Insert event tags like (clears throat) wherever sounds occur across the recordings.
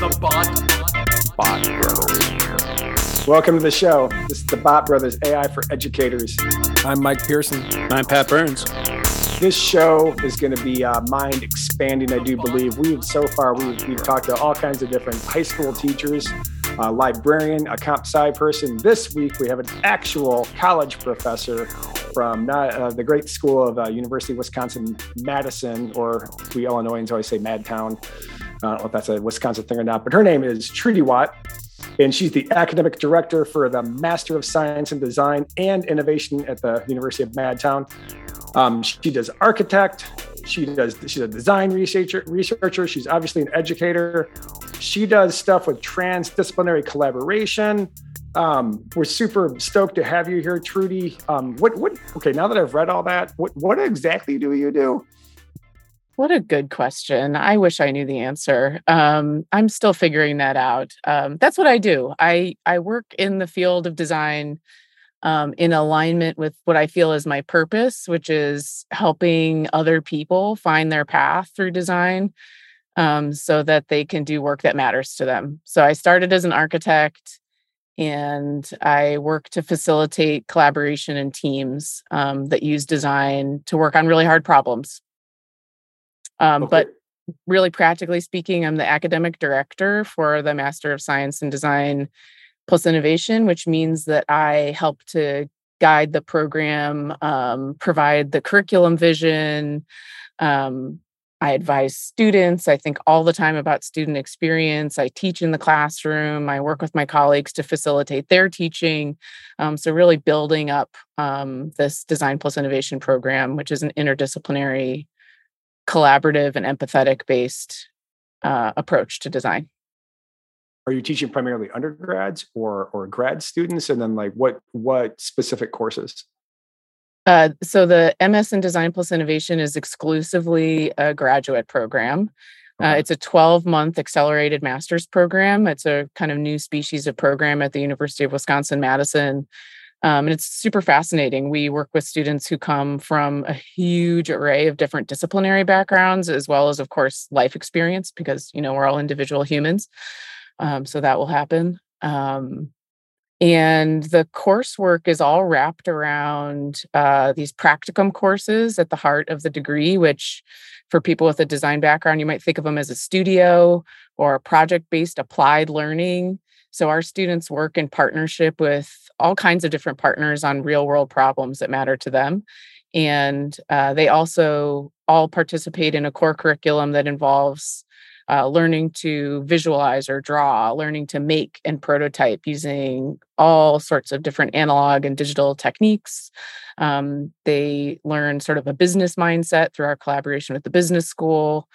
the bot. Bot Brothers. (laughs) Welcome to the show. This is the Bot Brothers AI for Educators. I'm Mike Pearson. I'm Pat Burns. This show is going to be uh, mind expanding, I do believe. We've so far we've, we've talked to all kinds of different high school teachers, a librarian, a comp sci person. This week we have an actual college professor from not, uh, the great school of uh, University of Wisconsin Madison, or we Illinoisans always say Madtown. I don't know if that's a Wisconsin thing or not, but her name is Trudy Watt, and she's the academic director for the Master of Science in Design and Innovation at the University of Madtown. Um, she does architect. She does. She's a design researcher. Researcher. She's obviously an educator. She does stuff with transdisciplinary collaboration. Um, we're super stoked to have you here, Trudy. Um, what? What? Okay, now that I've read all that, what? What exactly do you do? What a good question. I wish I knew the answer. Um, I'm still figuring that out. Um, that's what I do. I I work in the field of design um, in alignment with what I feel is my purpose, which is helping other people find their path through design um, so that they can do work that matters to them. So I started as an architect and I work to facilitate collaboration and teams um, that use design to work on really hard problems. Um, okay. But really practically speaking, I'm the academic director for the Master of Science in Design plus innovation, which means that I help to guide the program, um, provide the curriculum vision. Um, I advise students. I think all the time about student experience. I teach in the classroom. I work with my colleagues to facilitate their teaching. Um, so, really building up um, this Design Plus Innovation program, which is an interdisciplinary, collaborative, and empathetic based uh, approach to design are you teaching primarily undergrads or or grad students and then like what what specific courses uh, so the ms in design plus innovation is exclusively a graduate program uh, it's a 12 month accelerated master's program it's a kind of new species of program at the university of wisconsin madison um, and it's super fascinating. We work with students who come from a huge array of different disciplinary backgrounds, as well as, of course, life experience, because you know we're all individual humans. Um, so that will happen. Um, and the coursework is all wrapped around uh, these practicum courses at the heart of the degree, which for people with a design background, you might think of them as a studio or project based applied learning. So our students work in partnership with all kinds of different partners on real world problems that matter to them. And uh, they also all participate in a core curriculum that involves uh, learning to visualize or draw, learning to make and prototype using all sorts of different analog and digital techniques. Um, they learn sort of a business mindset through our collaboration with the business school.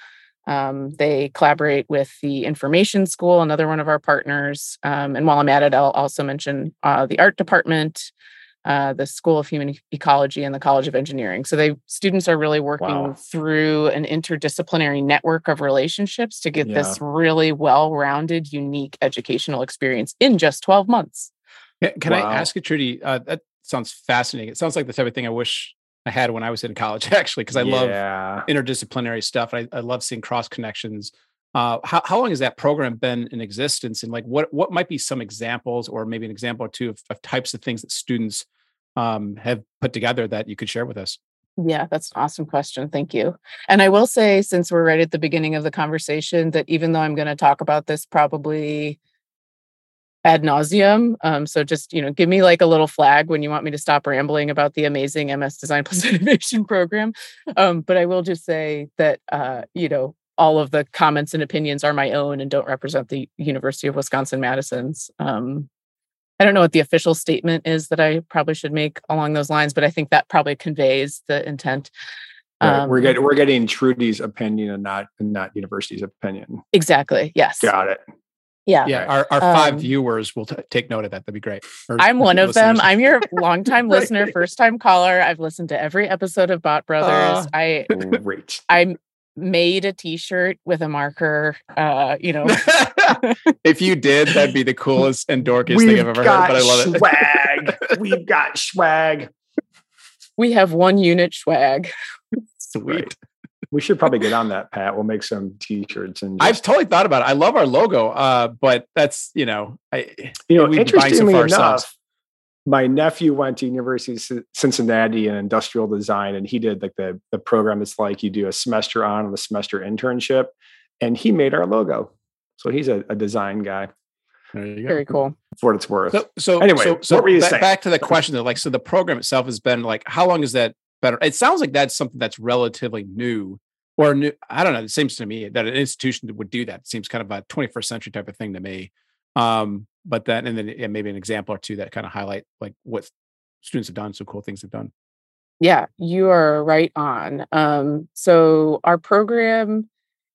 Um, they collaborate with the information school, another one of our partners. Um, and while I'm at it, I'll also mention uh, the art department, uh, the School of Human Ecology and the College of Engineering. So they students are really working wow. through an interdisciplinary network of relationships to get yeah. this really well-rounded, unique educational experience in just 12 months. Can, wow. I ask you, Trudy? Uh, that sounds fascinating. It sounds like the type of thing I wish I had when I was in college, (laughs) actually, because I yeah. love interdisciplinary stuff. I, I love seeing cross connections. Uh, how, how long has that program been in existence and like what what might be some examples or maybe an example or two of, of types of things that students um, have put together that you could share with us? Yeah, that's an awesome question. Thank you. And I will say, since we're right at the beginning of the conversation, that even though I'm going to talk about this probably ad nauseum, um, so just you know, give me like a little flag when you want me to stop rambling about the amazing MS Design (laughs) Plus Innovation program. Um, but I will just say that uh, you know, all of the comments and opinions are my own and don't represent the University of Wisconsin Madison's. Um, I don't know what the official statement is that I probably should make along those lines, but I think that probably conveys the intent. Right. Um, we're getting we're getting Trudy's opinion and not and not university's opinion. Exactly. Yes. Got it. Yeah. Yeah. Our, our five um, viewers will t- take note of that. That'd be great. Or I'm one of them. I'm your (laughs) longtime right. listener, first time caller. I've listened to every episode of Bot Brothers. Uh, I great. I made a T-shirt with a marker. Uh, you know, (laughs) if you did, that'd be the coolest and dorkiest We've thing I've ever heard. But I love it. Swag. (laughs) We've got swag. We have one unit swag. Sweet. We should probably get on that, Pat. We'll make some t-shirts and just... I've totally thought about it. I love our logo, uh, but that's you know, I you know, interestingly enough, my nephew went to University of Cincinnati in industrial design, and he did like the the program. It's like you do a semester on and a semester internship, and he made our logo. So he's a, a design guy. Very cool. For what it's worth. So, so anyway, so, so what were you back, saying? Back to the question that, like, so the program itself has been like, how long is that better? It sounds like that's something that's relatively new or new. I don't know. It seems to me that an institution would do that. It seems kind of a 21st century type of thing to me. Um, but then, and then yeah, maybe an example or two that kind of highlight like what students have done, some cool things they've done. Yeah, you are right on. Um, so our program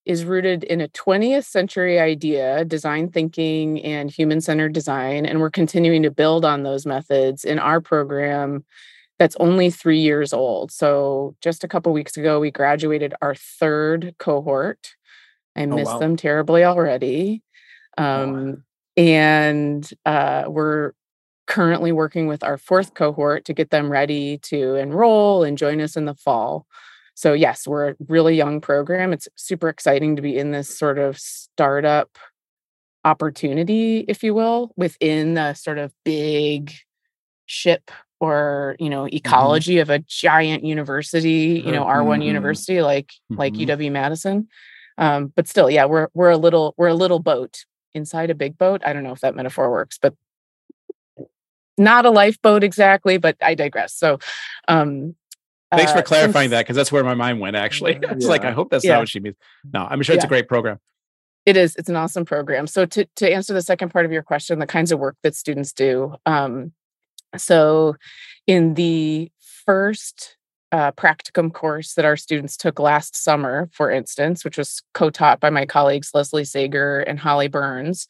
is rooted in a 20th century idea, design thinking and human centered design. And we're continuing to build on those methods in our program that's only three years old. So just a couple weeks ago, we graduated our third cohort. I miss oh, wow. them terribly already. Um, oh. And uh, we're currently working with our fourth cohort to get them ready to enroll and join us in the fall. So, yes, we're a really young program. It's super exciting to be in this sort of startup opportunity, if you will, within the sort of big ship or you know mm-hmm. ecology mm-hmm. of a giant university you know r1 mm-hmm. university like mm-hmm. like uw madison um, but still yeah we're we're a little we're a little boat inside a big boat i don't know if that metaphor works but not a lifeboat exactly but i digress so um Thanks for uh, clarifying that because that's where my mind went. Actually, (laughs) it's yeah. like I hope that's yeah. not what she means. No, I'm sure it's yeah. a great program. It is. It's an awesome program. So to to answer the second part of your question, the kinds of work that students do. Um, so, in the first uh, practicum course that our students took last summer, for instance, which was co-taught by my colleagues Leslie Sager and Holly Burns,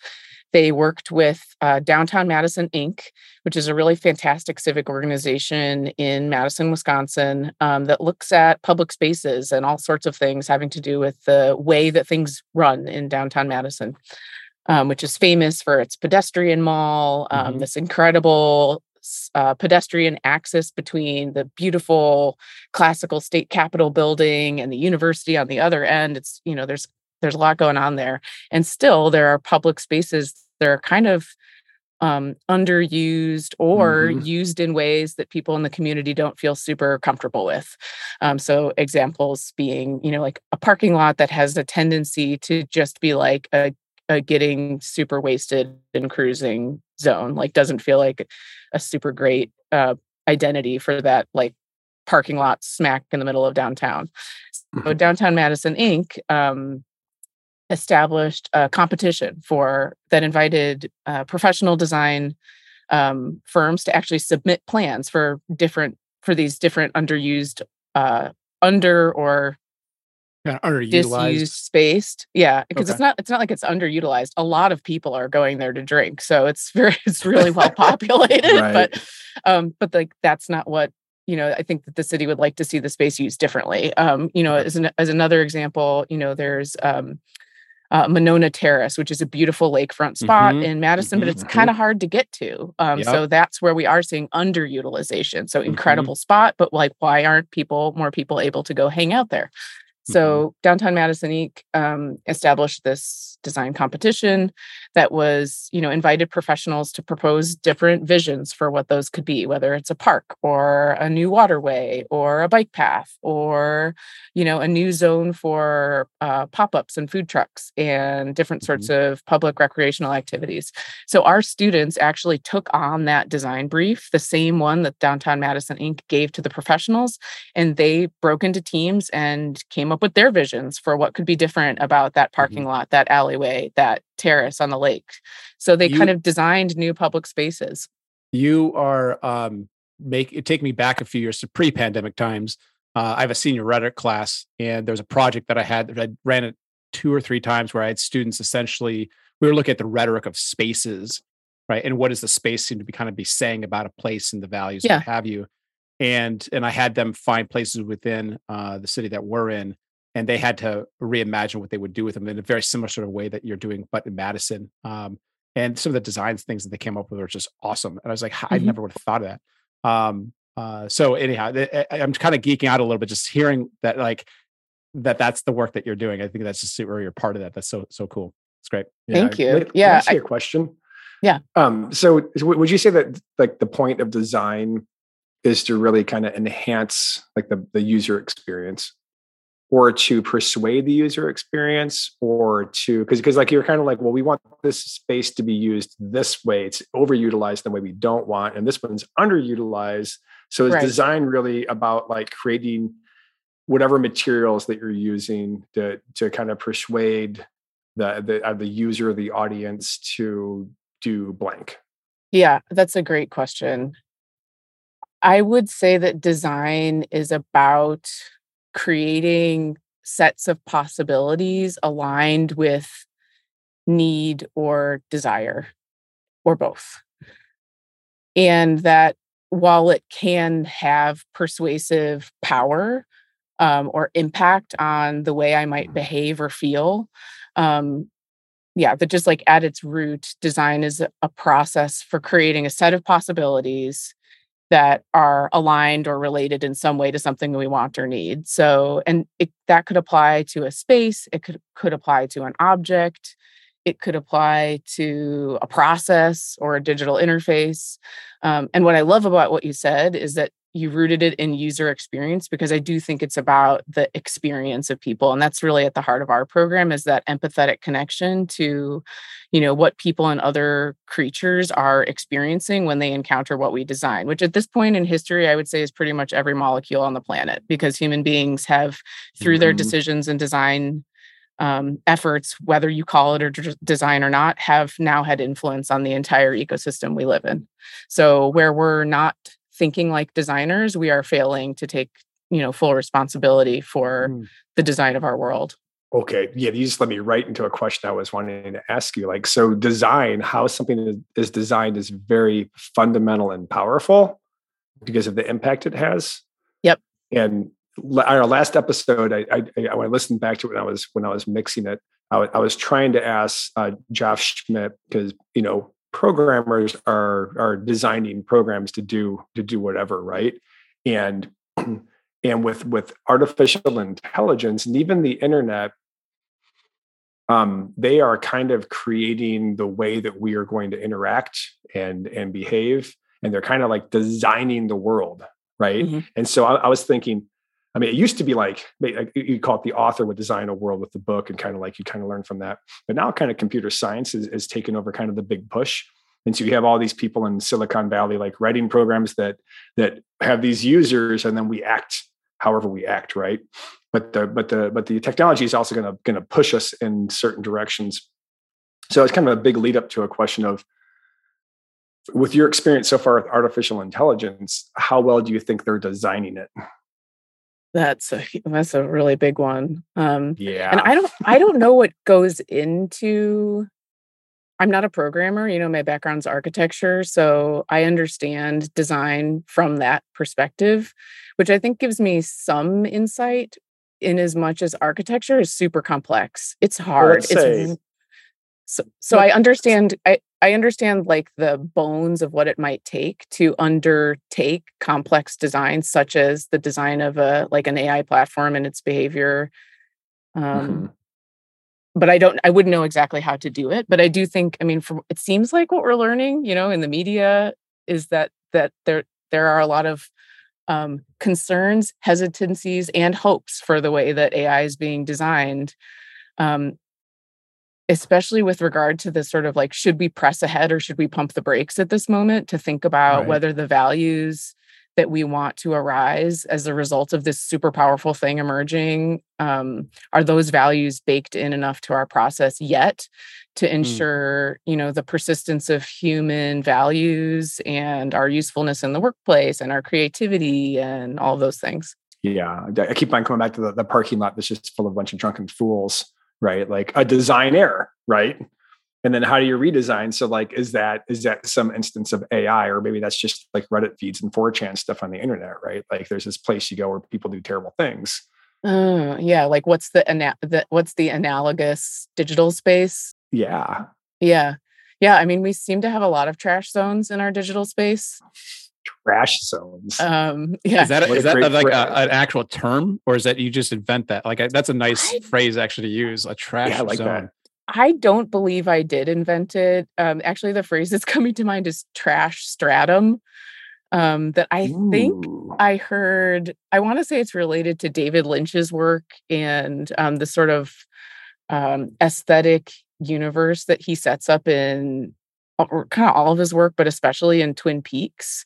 they worked with uh, Downtown Madison Inc., which is a really fantastic civic organization in Madison, Wisconsin, um, that looks at public spaces and all sorts of things having to do with the way that things run in downtown Madison, um, which is famous for its pedestrian mall, um, mm-hmm. this incredible uh, pedestrian access between the beautiful classical state capitol building and the university on the other end it's you know there's there's a lot going on there and still there are public spaces that are kind of um, underused or mm-hmm. used in ways that people in the community don't feel super comfortable with. Um, so examples being, you know, like a parking lot that has a tendency to just be like a, a getting super wasted and cruising zone, like doesn't feel like a super great uh, identity for that like parking lot smack in the middle of downtown. So mm-hmm. Downtown Madison Inc. Um, established a competition for that invited uh, professional design um, firms to actually submit plans for different for these different underused uh, under or yeah, underutilized disused spaced yeah because okay. it's not it's not like it's underutilized a lot of people are going there to drink so it's (laughs) very it's really well (laughs) populated right. but um but like that's not what you know i think that the city would like to see the space used differently um you know as an as another example you know there's um uh, Monona Terrace, which is a beautiful lakefront spot mm-hmm. in Madison, mm-hmm. but it's mm-hmm. kind of hard to get to. Um, yep. So that's where we are seeing underutilization. So mm-hmm. incredible spot, but like, why aren't people, more people able to go hang out there? Mm-hmm. So downtown Madison Inc. Um, established this design competition that was, you know, invited professionals to propose different visions for what those could be, whether it's a park or a new waterway or a bike path or, you know, a new zone for uh, pop-ups and food trucks and different sorts mm-hmm. of public recreational activities. So our students actually took on that design brief, the same one that Downtown Madison Inc. gave to the professionals, and they broke into teams and came up with their visions for what could be different about that parking mm-hmm. lot, that alleyway, that terrace on the lake. So they you, kind of designed new public spaces. You are um make it take me back a few years to pre-pandemic times. Uh, I have a senior rhetoric class, and there's a project that I had that I ran it two or three times where I had students essentially we were looking at the rhetoric of spaces, right? And what does the space seem to be kind of be saying about a place and the values yeah. have you? And and I had them find places within uh, the city that we're in and they had to reimagine what they would do with them in a very similar sort of way that you're doing, but in Madison. Um, and some of the designs things that they came up with are just awesome. And I was like, mm-hmm. I never would have thought of that. Um, uh, so anyhow, I, I'm kind of geeking out a little bit just hearing that like that that's the work that you're doing. I think that's just where you're part of that. That's so so cool. It's great. Yeah. Thank you. Yeah. I ask you a question? Yeah. Um, so would you say that like the point of design is to really kind of enhance like the, the user experience or to persuade the user experience or to because because like you're kind of like well we want this space to be used this way. It's overutilized the way we don't want and this one's underutilized. So it's right. design really about like creating whatever materials that you're using to to kind of persuade the the, uh, the user the audience to do blank. Yeah that's a great question I would say that design is about creating sets of possibilities aligned with need or desire or both. And that while it can have persuasive power um, or impact on the way I might behave or feel, um, yeah, that just like at its root, design is a process for creating a set of possibilities that are aligned or related in some way to something we want or need. So, and it, that could apply to a space, it could could apply to an object, it could apply to a process or a digital interface. Um, and what I love about what you said is that you rooted it in user experience because I do think it's about the experience of people. And that's really at the heart of our program is that empathetic connection to, you know, what people and other creatures are experiencing when they encounter what we design, which at this point in history, I would say is pretty much every molecule on the planet because human beings have, through mm-hmm. their decisions and design um, efforts, whether you call it a d- design or not, have now had influence on the entire ecosystem we live in. So, where we're not thinking like designers, we are failing to take, you know, full responsibility for mm. the design of our world. Okay. Yeah, you just let me right into a question I was wanting to ask you. Like, so design, how something is designed is very fundamental and powerful because of the impact it has. Yep. And our last episode, I, I, I when I listened back to it when I was when I was mixing it, I, w- I was trying to ask uh, Josh Schmidt because you know programmers are are designing programs to do to do whatever right? And (clears throat) and with with artificial intelligence and even the internet um, they are kind of creating the way that we are going to interact and and behave. And they're kind of like designing the world right? Mm-hmm. and so I, I, was thinking i mean it used to be like you call it the author would design a world with the book and kind of like you kind of learn from that. But now kind of computer science is, is taken over kind of the big push. And so you have all these people in silicon valley like writing programs that that have these users and then we act however we act right? But the but the but the technology is also going to going to push us in certain directions. So it's kind of a big lead up to a question of with your experience so far with artificial intelligence how well do you think they're designing it that's a (laughs) that's a really big one um yeah and i don't i don't know what goes into I'm not a programmer, you know, my background's architecture. So I understand design from that perspective, which I think gives me some insight in as much as architecture is super complex. It's hard. It's so, so I understand I, I understand like the bones of what it might take to undertake complex designs such as the design of a like an AI platform and its behavior. Um, mm-hmm but I don't I wouldn't know exactly how to do it. But I do think, I mean, from it seems like what we're learning, you know, in the media is that that there there are a lot of um, concerns, hesitancies, and hopes for the way that AI is being designed. Um, especially with regard to the sort of like, should we press ahead or should we pump the brakes at this moment to think about right. whether the values that we want to arise as a result of this super powerful thing emerging um, are those values baked in enough to our process yet to hmm. ensure mm. you know the persistence of human values and our usefulness in the workplace and our creativity and all those things yeah i keep on coming back to the, the parking lot that's just full of a bunch of drunken fools right? Like a design error right? And then how do you redesign? So like is that is that some instance of ai or maybe that's just like reddit feeds and 4chan stuff on the internet right? Like there's this place you go where people do terrible things. Uh, yeah like what's the, ana- the what's the analogous digital space? Yeah. Yeah. Yeah i mean we seem to have a lot of trash zones in our digital space trash zones. Um, yeah. Is that, a, is that like a, an actual term or is that you just invent that? Like that's a nice I, phrase actually to use a trash yeah, like zone. That. I don't believe I did invent it. Um, actually, the phrase that's (laughs) coming to mind is trash stratum. Um, that I Ooh. think I heard, I want to say it's related to David Lynch's work and um, the sort of um, aesthetic universe that he sets up in kind of all of his work, but especially in Twin Peaks,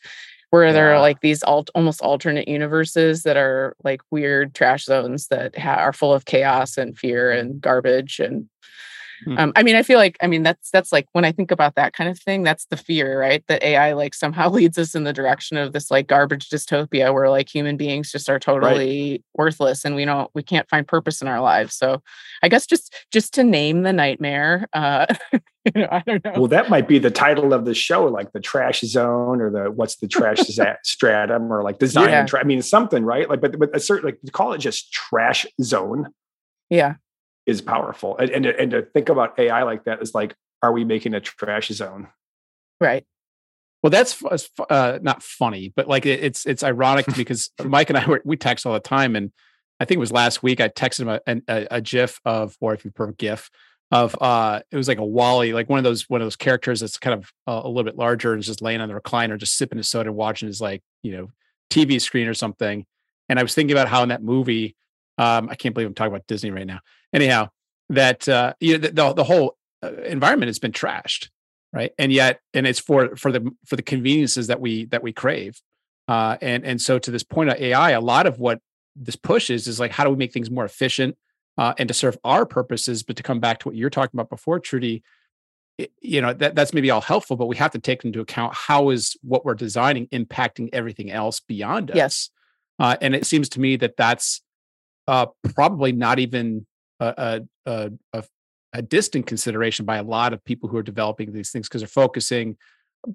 where yeah. there are like these alt, almost alternate universes that are like weird trash zones that ha- are full of chaos and fear and garbage and Hmm. Um, I mean, I feel like, I mean, that's that's like when I think about that kind of thing, that's the fear, right? That AI like somehow (laughs) leads us in the direction of this like garbage dystopia where like human beings just are totally right. worthless and we don't we can't find purpose in our lives. So I guess just just to name the nightmare, uh, (laughs) you know, I don't know. Well, that might be the title of the show, like the trash zone or the what's the trash (laughs) stratum or like design. Yeah. Tra- I mean, something, right? Like, but but a certain like call it just trash zone. Yeah is powerful. And, and, to, and to think about AI like that is like, are we making a trash zone? Right. Well, that's uh, not funny, but like it's it's ironic (laughs) because Mike and I were, we text all the time, and I think it was last week I texted him a, a, a GIF of, or if you prefer GIF of, uh, it was like a WALL-E, like one of those one of those characters that's kind of uh, a little bit larger and just laying on the recliner, just sipping his soda and watching his like you know TV screen or something. And I was thinking about how in that movie, um, I can't believe I'm talking about Disney right now anyhow, that uh, you know, the, the whole uh, environment has been trashed, right? And yet, and it's for for the for the conveniences that we that we crave. Uh, and and so to this point of AI, a lot of what this pushes is like how do we make things more efficient uh, and to serve our purposes, but to come back to what you're talking about before, Trudy, it, you know that that's maybe all helpful, but we have to take into account how is what we're designing impacting everything else beyond us. Yes. Uh, and it seems to me that that's uh, probably not even a, a, a, a distant consideration by a lot of people who are developing these things because they're focusing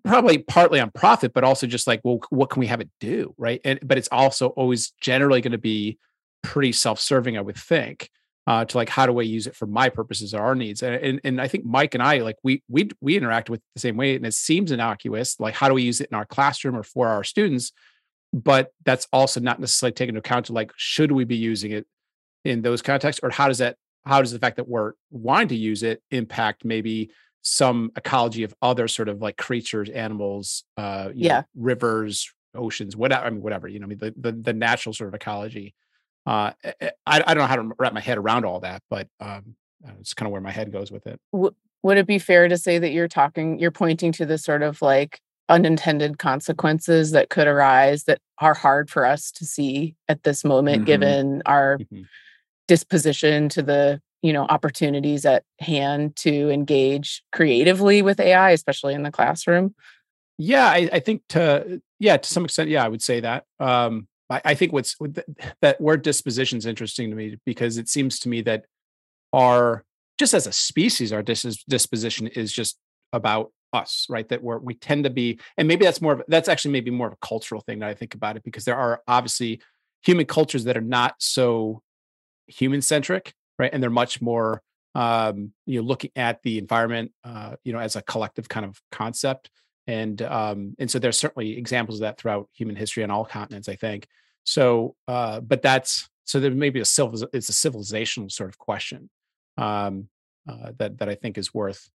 probably partly on profit, but also just like, well, what can we have it do, right? And but it's also always generally going to be pretty self-serving, I would think, uh, to like how do I use it for my purposes or our needs? And, and and I think Mike and I like we we we interact with the same way, and it seems innocuous. Like how do we use it in our classroom or for our students? But that's also not necessarily taken into account to like should we be using it in those contexts or how does that how does the fact that we're wanting to use it impact maybe some ecology of other sort of like creatures animals uh yeah know, rivers oceans whatever i mean whatever you know I mean, the, the the natural sort of ecology. Uh eh, eh, I, I don't know how to wrap my head around all that but um it's kind of where my head goes with it. Would it be fair to say that you're talking you're pointing to the sort of like unintended consequences that could arise that are hard for us to see at this moment mm-hmm. given our mm-hmm disposition to the you know opportunities at hand to engage creatively with ai especially in the classroom? Yeah i, I think to yeah to some extent yeah i would say that. Um i, I think what's (laughs) that word disposition is interesting to me because it seems to me that our just as a species our dis- disposition is just about us right? That we're we tend to be and maybe that's more of that's actually maybe more of a cultural thing that i think about it because there are obviously human cultures that are not so human centric, right? And they're much more um, you know looking at the environment, uh, you know, as a collective kind of concept. And um, and so there's certainly examples of that throughout human history on all continents, I think. So, uh, but that's so there may be a civil it's a civilizational sort of question um, uh, that that I think is worth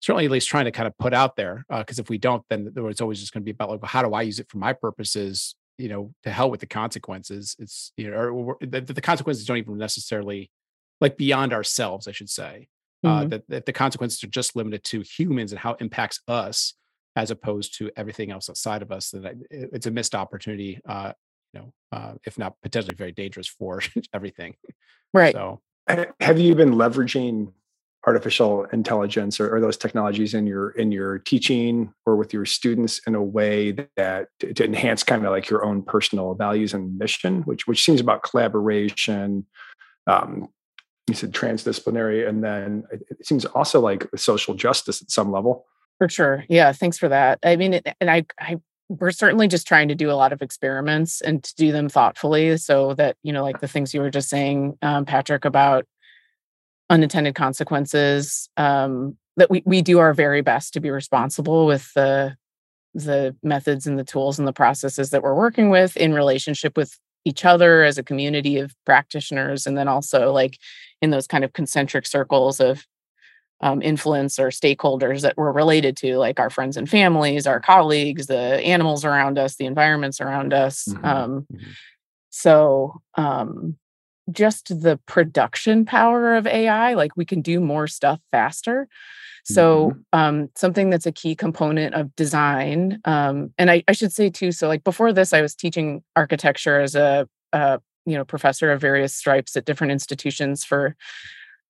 certainly at least trying to kind of put out there because uh, if we don't then it's always just going to be about like well, how do i use it for my purposes you know, to hell with the consequences. It's you know, or, the, the, consequences don't even necessarily like beyond ourselves, I should say. Uh, mm-hmm. Uh, that, that the consequences are just limited to humans and how it impacts us, as opposed to everything else outside of us. That it's a missed opportunity. Uh, you know, uh, if not potentially very dangerous for (laughs) everything. Right. So, have you been leveraging artificial intelligence or, or, those technologies in your in your teaching or with your students in a way that to, to enhance kind of like your own personal values and mission which which seems about collaboration um, you said transdisciplinary and then it, seems also like social justice at some level. For sure. Yeah thanks for that. I mean and i i we're certainly just trying to do a lot of experiments and to do them thoughtfully so that you know like the things you were just saying um, patrick about unintended consequences um, that we, we do our very best to be responsible with the the methods and the tools and the processes that we're working with in relationship with each other as a community of practitioners and then also like in those kind of concentric circles of um, influence or stakeholders that we're related to like our friends and families our colleagues the animals around us the environments around us mm-hmm. Um, mm-hmm. so um, just the production power of ai like we can do more stuff faster so mm-hmm. um, something that's a key component of design um, and I, I, should say too so like before this i was teaching architecture as a, a you know professor of various stripes at different institutions for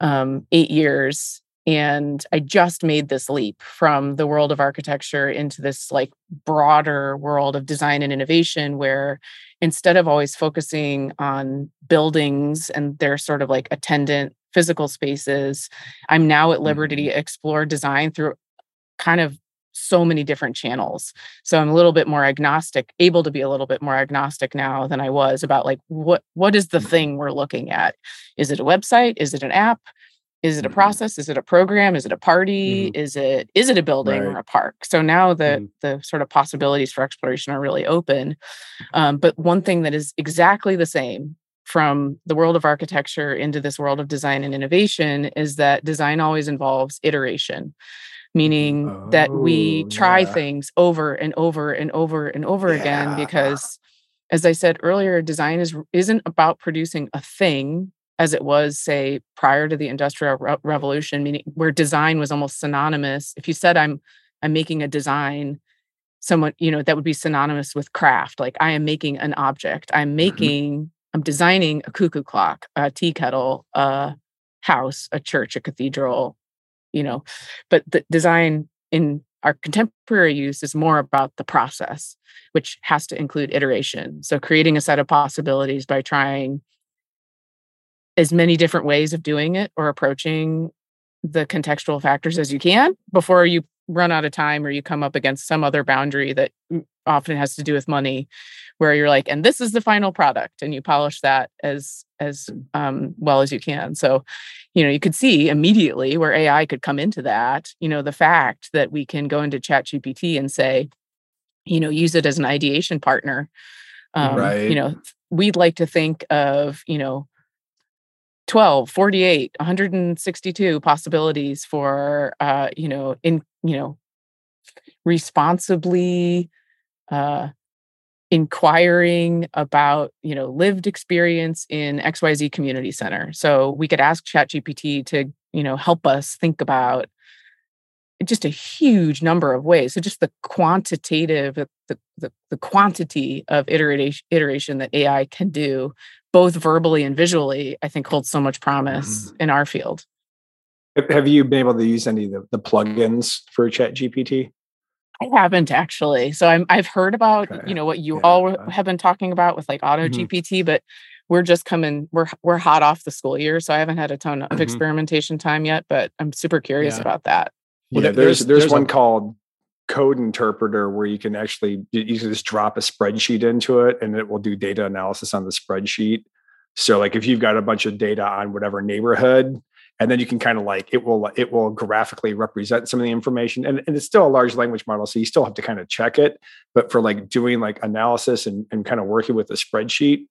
um, eight years and i just made this leap from the world of architecture into this like broader world of design and innovation where instead of always focusing on buildings and their sort of like attendant physical spaces i'm now at liberty mm-hmm. to explore design through kind of so many different channels so i'm a little bit more agnostic able to be a little bit more agnostic now than i was about like what what is the mm-hmm. thing we're looking at is it a website is it an app is it a mm-hmm. process is it a program is it a party mm-hmm. is it is it a building right. or a park so now the mm-hmm. the sort of possibilities for exploration are really open um, but one thing that is exactly the same from the world of architecture into this world of design and innovation is that design always involves iteration meaning oh, that we oh, try yeah. things over and over and over and over yeah. again because as i said earlier design is isn't about producing a thing as it was say prior to the industrial Re- revolution meaning where design was almost synonymous if you said i'm i'm making a design someone you know that would be synonymous with craft like i am making an object i'm mm-hmm. making I'm designing a cuckoo clock, a tea kettle, a house, a church, a cathedral, you know. But the design in our contemporary use is more about the process, which has to include iteration. So creating a set of possibilities by trying as many different ways of doing it or approaching the contextual factors as you can before you run out of time or you come up against some other boundary that often has to do with money where you're like and this is the final product and you polish that as as um, well as you can so you know you could see immediately where ai could come into that you know the fact that we can go into chat gpt and say you know use it as an ideation partner um, right. you know we'd like to think of you know 12 48 162 possibilities for uh you know in you know responsibly uh inquiring about you know lived experience in xyz community center. So we could ask chatgpt to you know help us think about just a huge number of ways. So just the quantitative the, the, the quantity of iteration iteration that ai can do both verbally and visually i think holds so much promise mm-hmm. in our field have you been able to use any of the, the plugins for chat gpt I haven't actually. So I'm I've heard about, okay. you know, what you yeah. all have been talking about with like auto mm-hmm. GPT, but we're just coming we're we're hot off the school year, so I haven't had a ton of mm-hmm. experimentation time yet, but I'm super curious yeah. about that. Well, yeah, there's there's, there's one a- called code interpreter where you can actually you can just drop a spreadsheet into it and it will do data analysis on the spreadsheet. So like if you've got a bunch of data on whatever neighborhood and then you can kind of like it will it will graphically represent some of the information and, and it's still a large language model so you still have to kind of check it. But for like doing like analysis and, and kind of working with a spreadsheet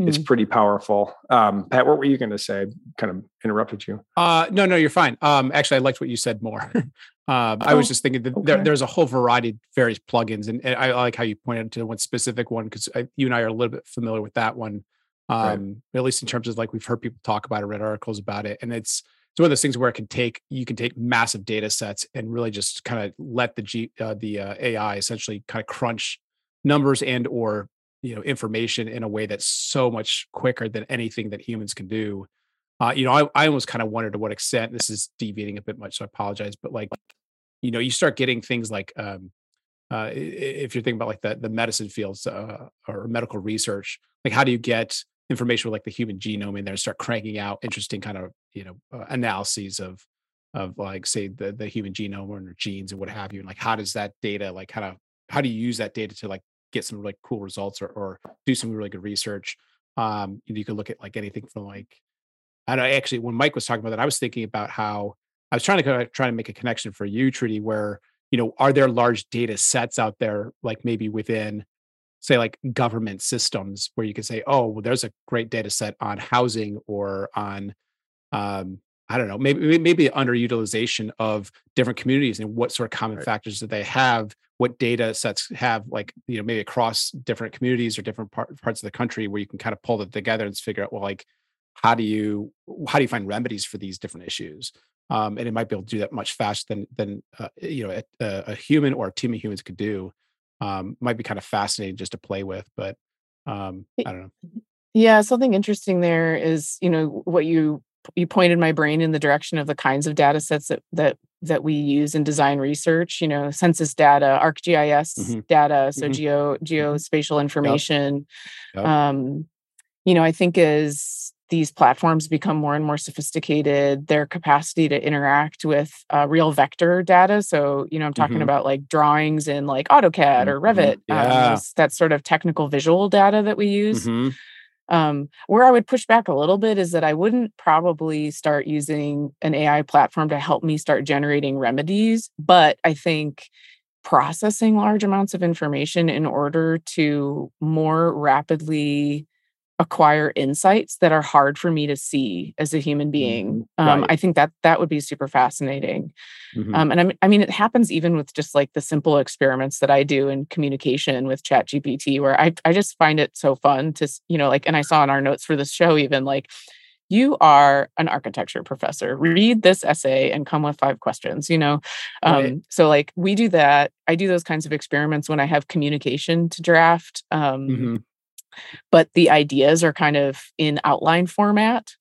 it's pretty powerful. Um, pat what were you going to say? Kind of interrupted you. Uh, no no you're fine. Um, actually i liked what you said more (laughs) Um, I was oh, just thinking that okay. there, there's a whole variety of various plugins, and, and, I like how you pointed to one specific one because you and I are a little bit familiar with that one um, right. at least in terms of like we've heard people talk about it, read articles about it, and it's it's one of those things where it can take you can take massive data sets and really just kind of let the G, uh, the uh, AI essentially kind of crunch numbers and or you know information in a way that's so much quicker than anything that humans can do. Uh, you know, I, I almost kind of wonder to what extent this is deviating a bit much, so I apologize. But like, you know, you start getting things like um, uh, if you're thinking about like the the medicine fields uh, or medical research, like how do you get information with like the human genome in there and start cranking out interesting kind of you know uh, analyses of of like say the the human genome or genes and what have you? And like how does that data like kind of how do you use that data to like get some like cool results or, or do some really good research? Um you could look at like anything from like i know actually when mike was talking about that i was thinking about how i was trying to kind of try to make a connection for you trudy where you know, are there large data sets out there, like maybe within, say, like government systems, where you can say, oh, well, there's a great data set on housing or on, um, I don't know, maybe maybe underutilization of different communities and what sort of common right. factors do they have? What data sets have like you know maybe across different communities or different par- parts of the country where you can kind of pull them together and figure out well like how do you how do you find remedies for these different issues? um, and it might be able to do that much faster than than uh, you know a, a, human or a team of humans could do. Um, might be kind of fascinating just to play with, but um, I don't know. Yeah, something interesting there is you know what you you pointed my brain in the direction of the kinds of data sets that that that we use in design research you know census data arcgis mm-hmm. data so mm-hmm. geo mm-hmm. geospatial information yep. Yep. um you know i think as these platforms become more and more sophisticated their capacity to interact with uh, real vector data so you know i'm talking mm-hmm. about like drawings in like autocad or mm-hmm. revit yeah. um, that sort of technical visual data that we use mm-hmm. um, where i would push back a little bit is that i wouldn't probably start using an ai platform to help me start generating remedies but i think processing large amounts of information in order to more rapidly acquire insights that are hard for me to see as a human being. Mm-hmm. Um, right. I think that that would be super fascinating. Mm-hmm. Um, and I mean, I mean, it happens even with just like the simple experiments that I do in communication with Chat GPT, where I I just find it so fun to you know like, and I saw in our notes for this show even like. You are an architecture professor. Read this essay and come with five questions, you know? Um, right. So, like, we do that. I do those kinds of experiments when I have communication to draft. Um, mm-hmm but the ideas are kind of in outline format.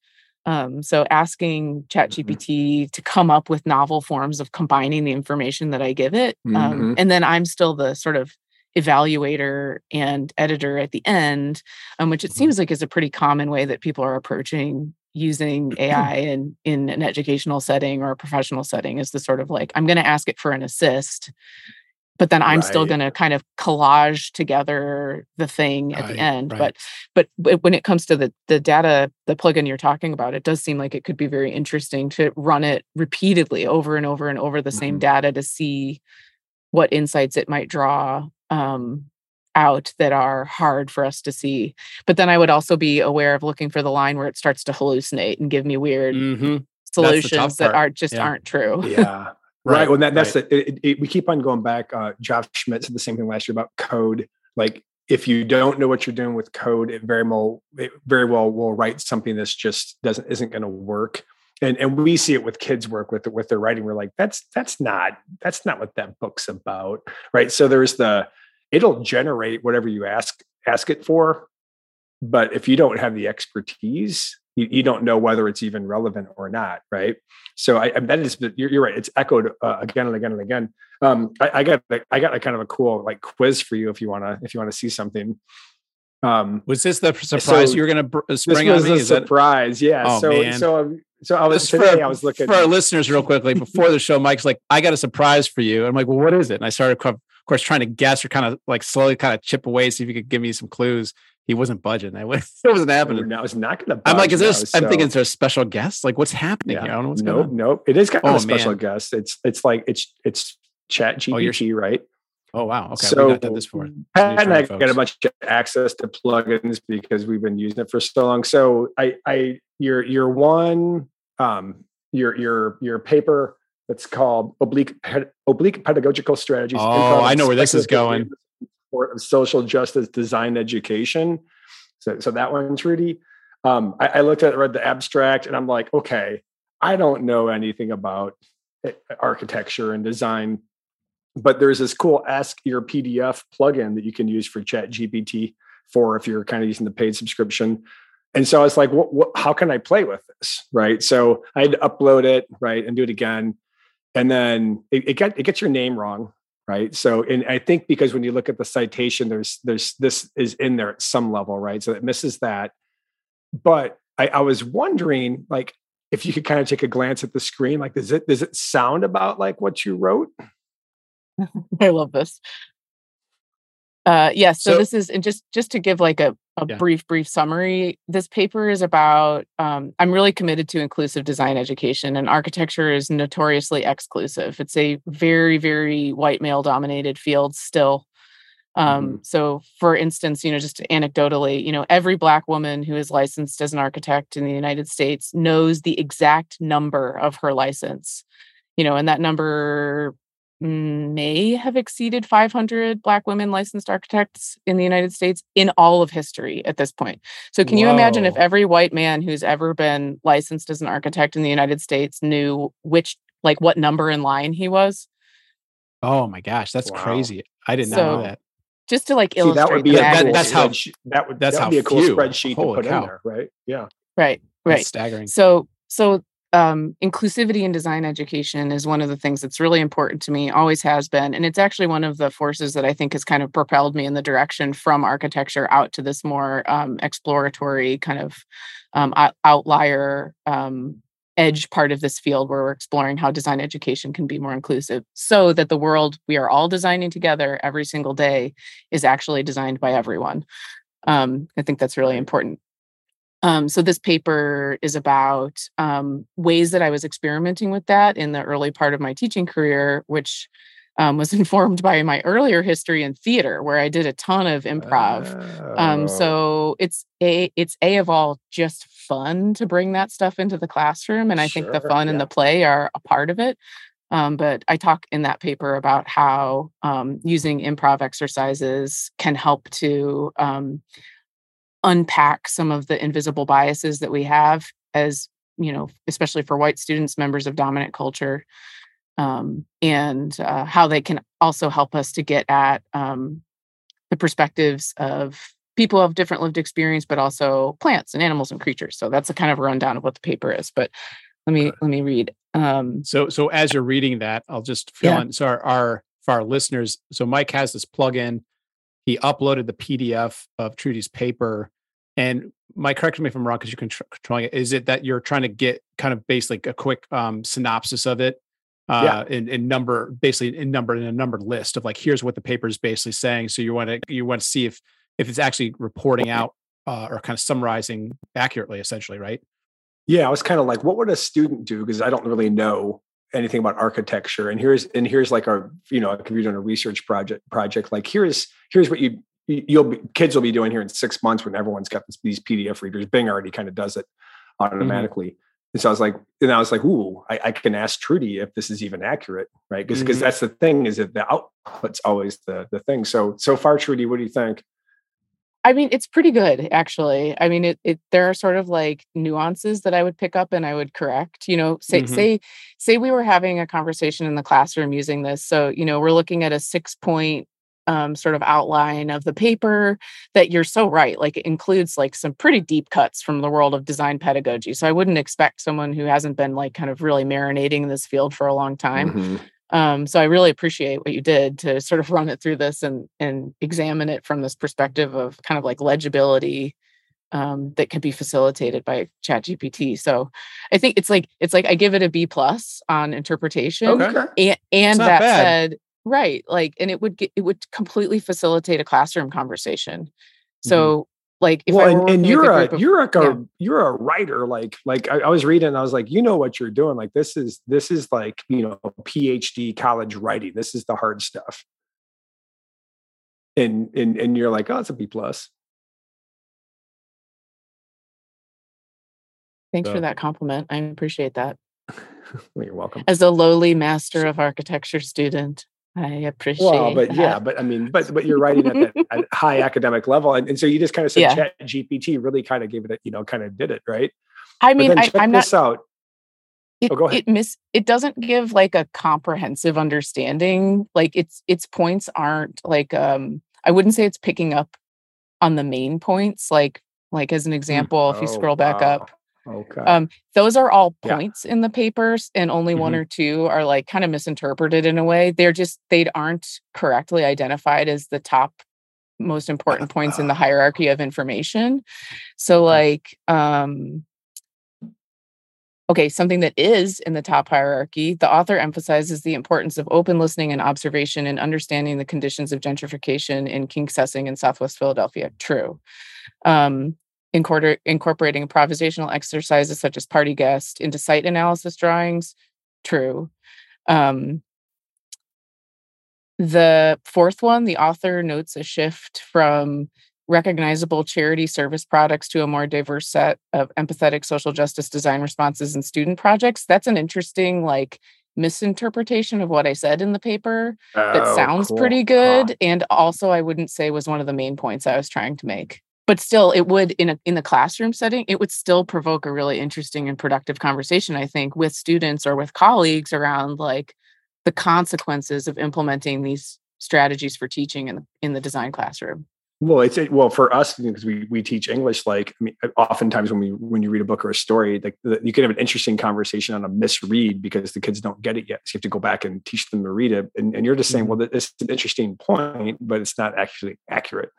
Um, so asking mm-hmm. ChatGPT mm-hmm. to come up with novel forms of combining the information that I give it, um, mm-hmm. and then I'm still the sort of evaluator and editor at the end, um, which it mm-hmm. seems like is a pretty common way that people are approaching using (clears throat) AI in in an educational setting or a professional setting. Is the sort of like I'm going to ask it for an assist, but then I'm right. still going to kind of collage together the thing at right, the end. Right. But, but but when it comes to the the data, the plugin you're talking about, it does seem like it could be very interesting to run it repeatedly over and over and over the mm-hmm. same data to see what insights it might draw um, out that are hard for us to see. But then I would also be aware of looking for the line where it starts to hallucinate and give me weird mm-hmm. solutions that are just yeah. aren't true. Yeah. Right. right. Well, that, that's right. the, it, it, we keep on going back. Uh, Josh Schmidt said the same thing last year about code. Like, if you don't know what you're doing with code, it very well, it very well will write something that's just doesn't isn't going to work. And and we see it with kids work with with their writing. We're like, that's that's not that's not what that book's about, right? So there's the it'll generate whatever you ask ask it for, but if you don't have the expertise, you, you don't know whether it's even relevant or not, right? So I, I that is you're, you're, right. It's echoed uh, again and again and again. Um, I, I, got I got a kind of a cool like quiz for you if you want to if you want to see something. Um, was this the surprise so you were going to br- spring this was on me? A surprise, that... yeah. Oh, so man. so um, so I was today. For, I was looking for our listeners real quickly before the show. Mike's like, I got a surprise for you. I'm like, well, what is it? And I started, of course, trying to guess or kind of like slowly kind of chip away, see if you could give me some clues he wasn't budging. I was, (laughs) it wasn't happening. No, it's not going to. I'm like, is? So. I'm thinking, is there a special guest? Like, what's happening yeah. here? I don't know what's nope, going on. Nope, It is kind of oh, a special man. guest. It's it's like it's it's Chat GPT, oh, right? Oh wow. Okay. So we got this for Pat and I folks. got a bunch of access to plugins because we've been using it for so long. So I I your your one um your your your paper that's called oblique oblique pedagogical strategies. Oh, I know where this is going support of social justice design education. So, so that one's Rudy. Um, I, I looked at read the abstract and I'm like, okay, I don't know anything about eh, architecture and design, but there's this cool Ask Your PDF plugin that you can use for Chat GPT for if you're kind of using the paid subscription. And so I was like, what, what, how can I play with this? Right. So I had to upload it, right, and do it again. And then it, it, it gets your name wrong right? So and i think because when you look at the citation there's there's this is in there at some level right? So it misses that. But i, I was wondering like if you could kind of take a glance at the screen like does it does it sound about like what you wrote? (laughs) I love this. Uh yeah so, so, this is and just just to give like a a yeah. brief, brief summary. This paper is about, um, I'm really committed to inclusive design education, and architecture is notoriously exclusive. It's a very, very white male dominated field still. Um, mm-hmm. So, for instance, you know, just anecdotally, you know, every Black woman who is licensed as an architect in the United States knows the exact number of her license. You know, and that number may have exceeded 500 black women licensed architects in the United States in all of history at this point. So can Whoa. you imagine if every white man who's ever been licensed as an architect in the United States knew which like what number in line he was? Oh my gosh, that's wow. crazy. I did not so, know that. Just to like See, illustrate that would be a, that, that's how that would that's that would be a cool few. spreadsheet Holy to put cow. in there, right? Yeah. Right. Right. That's staggering. So so um, inclusivity in design education is one of the things that's really important to me, always has been. And it's actually one of the forces that I think has kind of propelled me in the direction from architecture out to this more um, exploratory kind of um, outlier um, edge part of this field where we're exploring how design education can be more inclusive so that the world we are all designing together every single day is actually designed by everyone. Um, I think that's really important. Um, so this paper is about um, ways that I was experimenting with that in the early part of my teaching career, which um, was (laughs) informed by my earlier history in theater, where I did a ton of improv. Oh. so it's a it's a of all just fun to bring that stuff into the classroom, and I sure, think the fun yeah. and the play are a part of it. Um, but I talk in that paper about how um, using improv exercises can help to um, unpack some of the invisible biases that we have as you know especially for white students members of dominant culture um, and uh, how they can also help us to get at um, the perspectives of people of different lived experience but also plants and animals and creatures. So that's a kind of a rundown of what the paper is but let me let me read um, so so as you're reading that i'll just fill yeah. in so our, our for our listeners so mike has this plugin. He uploaded the pdf of trudy's paper and Mike, correct me if I'm wrong because you're controlling it. Is it that you're trying to get kind of basically a quick um, synopsis of it? Uh, yeah. in, in number, basically in number in a numbered list of like, here's what the paper is basically saying. So you want to you want to see if if it's actually reporting out uh, or kind of summarizing accurately, essentially, right? Yeah, I was kind of like, what would a student do? Because I don't really know anything about architecture. And here's and here's like our, you know, if you're doing a research project project, like here's here's what you you'll be kids will be doing here in six months when everyone's got this, these PDF readers. Bing already kind of does it automatically. Mm-hmm. And so I was like, and I was like, ooh, I, I can ask Trudy if this is even accurate, right? Because because mm-hmm. that's the thing is that the output's always the the thing. So so far, Trudy, what do you think? I mean, it's pretty good actually. I mean, it, it there are sort of like nuances that I would pick up and I would correct. You know, say mm-hmm. say say we were having a conversation in the classroom using this. So you know, we're looking at a six point um, sort of outline of the paper that you're so right like it includes like some pretty deep cuts from the world of design pedagogy so i wouldn't expect someone who hasn't been like kind of really marinating in this field for a long time mm-hmm. um, so i really appreciate what you did to sort of (laughs) run it through this and and examine it from this perspective of kind of like legibility um, that can be facilitated by chat gpt so i think it's like it's like i give it a b plus on interpretation okay. and, and that bad. said right like and it would get it would completely facilitate a classroom conversation mm-hmm. so mm-hmm. like if well, and, and you're a, of, you're a yeah. you're a writer like like I, I, was reading i was like you know what you're doing like this is this is like you know phd college writing this is the hard stuff and and and you're like oh it's a b plus thanks so. for that compliment i appreciate that (laughs) well, you're welcome as a lowly master of architecture student I appreciate. Well, but that. yeah, but I mean, but but you're writing at that (laughs) at high academic level, and, and so you just kind of said yeah. Chat GPT really kind of gave it, a, you know, kind of did it right. I mean, I, am this not, out. It, oh, it miss it doesn't give like a comprehensive understanding. Like its its points aren't like um I wouldn't say it's picking up on the main points. Like like as an hmm. example, oh, if you oh, scroll back wow. up, Okay. Um, those are all points yeah. in the papers, and only mm-hmm. one or two are like kind of misinterpreted in a way. They're just they aren't correctly identified as the top most important points in the hierarchy of information. So like um okay, something that is in the top hierarchy, the author emphasizes the importance of open listening and observation and understanding the conditions of gentrification in Kingsessing in Southwest Philadelphia. True. Um, incorporating improvisational exercises such as party guest into site analysis drawings. True. Um, the fourth one, the author notes a shift from recognizable charity service products to a more diverse set of empathetic social justice design responses and student projects. That's an interesting, like, misinterpretation of what I said in the paper oh, that sounds cool. pretty good. Huh. And also, I wouldn't say was one of the main points I was trying to make. But still, it would in a in the classroom setting, it would still provoke a really interesting and productive conversation, I think, with students or with colleagues around like the consequences of implementing these strategies for teaching in the, in the design classroom. Well, it's well for us because we we teach English. Like, I mean, oftentimes when we when you read a book or a story, like you can have an interesting conversation on a misread because the kids don't get it yet. So you have to go back and teach them to read it. And, and you're just saying, mm-hmm. well, this is an interesting point, but it's not actually accurate.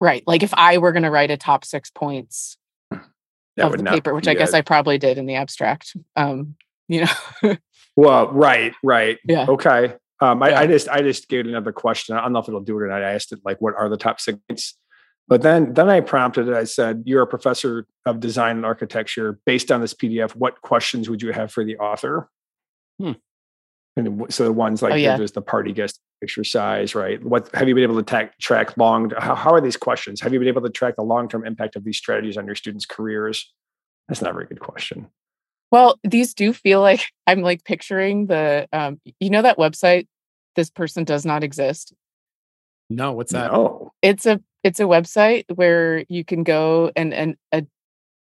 Right. Like if I were going to write a top six points that of the not, paper, which I guess I probably did in the abstract. Um, you know. (laughs) well, right, right. Yeah. Okay. Um, I, yeah. I, just I just gave another question. I don't know if it'll do it or not. I asked it like, what are the top six? But then then I prompted it. I said, "You're a professor of design and architecture. Based on this PDF, what questions would you have for the author?" Hmm. And so the ones like oh, yeah. there's the party guest exercise, right? What have you been able to ta- track long? How, how are these questions? Have you been able to track the long term impact of these strategies on your students' careers? That's not a very good question. Well, these do feel like (laughs) I'm like picturing the um, you know that website this person does not exist. No, what's that? Oh, it's a it's a website where you can go and and a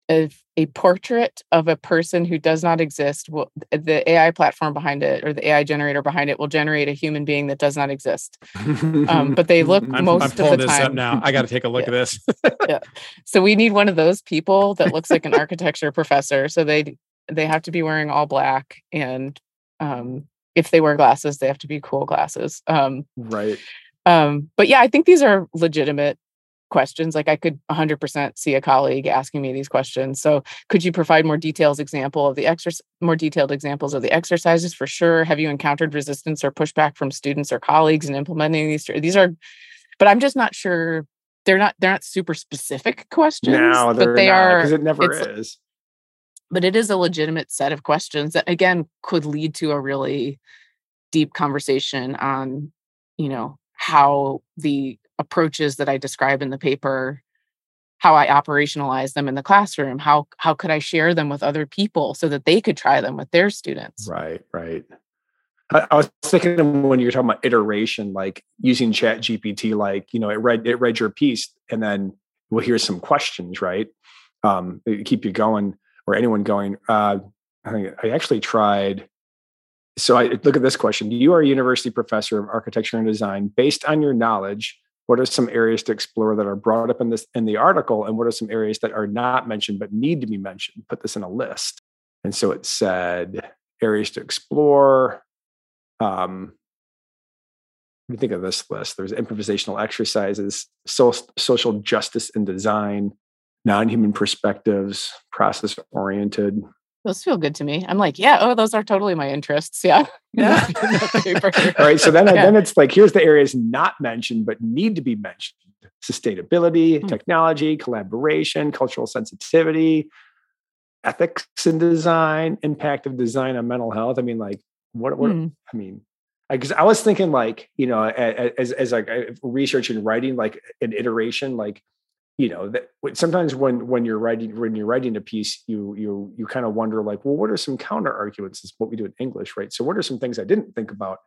a, a portrait of a person who does not exist will the ai platform behind it or the ai generator behind it will generate a human being that does not exist. Um, but they look (laughs) I'm, most I'm of the this time up now. I got to take a look yeah. at this. Yeah. (laughs) So we need one of those people that looks like an architecture professor so they they have to be wearing all black and um, if they wear glasses they have to be cool glasses um, right. um, but yeah i think these are legitimate questions like i could 100% see a colleague asking me these questions. So could you provide more details example of the exercise more detailed examples of the exercises for sure? Have you encountered resistance or pushback from students or colleagues in implementing these these are but i'm just not sure they're not they're not super specific questions no, but they not, are because it never is. but it is a legitimate set of questions that again could lead to a really deep conversation on you know how the approaches that I describe in the paper, how I operationalize them in the classroom, how how could I share them with other people so that they could try them with their students? Right, right. I, I was thinking when you're talking about iteration, like using Chat GPT, like you know, it read it read your piece, and then well, here's some questions, right? Um, keep you going, or anyone going. Uh, I actually tried so I look at this question. You are a university professor of architecture and design. Based on your knowledge, what are some areas to explore that are brought up in this in the article and what are some areas that are not mentioned but need to be mentioned? Put this in a list. And so it said areas to explore um do you think of this list. There's improvisational exercises so, social justice and design non-human perspectives process oriented those feel good to me. I'm like, yeah, oh, those are totally my interests. Yeah. (laughs) (laughs) Yeah. All right. So then, yeah. then it's like, here's the areas not mentioned, but need to be mentioned sustainability, hmm. technology, collaboration, cultural sensitivity, ethics in design, impact of design on mental health. I mean, like, what, what, hmm. I mean, because I, I was thinking like, you know, as, as like research and writing, like an iteration, like you know that sometimes when when you're writing when you're writing a piece you you you kind of wonder like well what are some counter arguments is what we do in english right? So what are some things i didn't think about?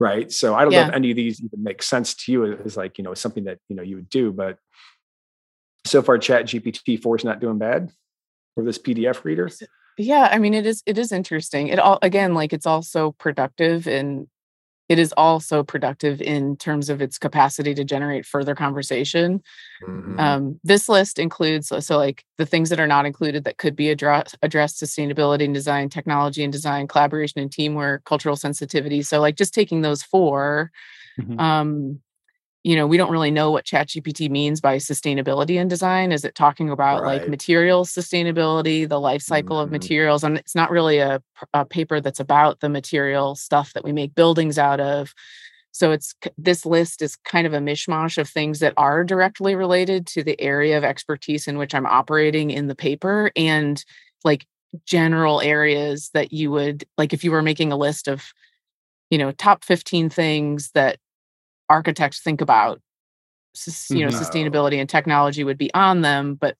Right? So i don't yeah. know if any of these even make sense to you as like you know something that you know you would do but so far chat gpt 4 is not doing bad for this pdf reader? Yeah i mean it is it is interesting. It all again like it's also productive and it is also productive in terms of its capacity to generate further conversation. Mm-hmm. Um, this list includes so like the things that are not included that could be addressed addressed sustainability and design, technology and design, collaboration and teamwork, cultural sensitivity. So like just taking those 4 mm-hmm. um, you know, we don't really know what ChatGPT means by sustainability in design. Is it talking about right. like material sustainability, the life cycle mm-hmm. of materials? And it's not really a, a paper that's about the material stuff that we make buildings out of. So it's this list is kind of a mishmash of things that are directly related to the area of expertise in which I'm operating in the paper and like general areas that you would like if you were making a list of you know top 15 things that architects think about you know no. sustainability and technology would be on them but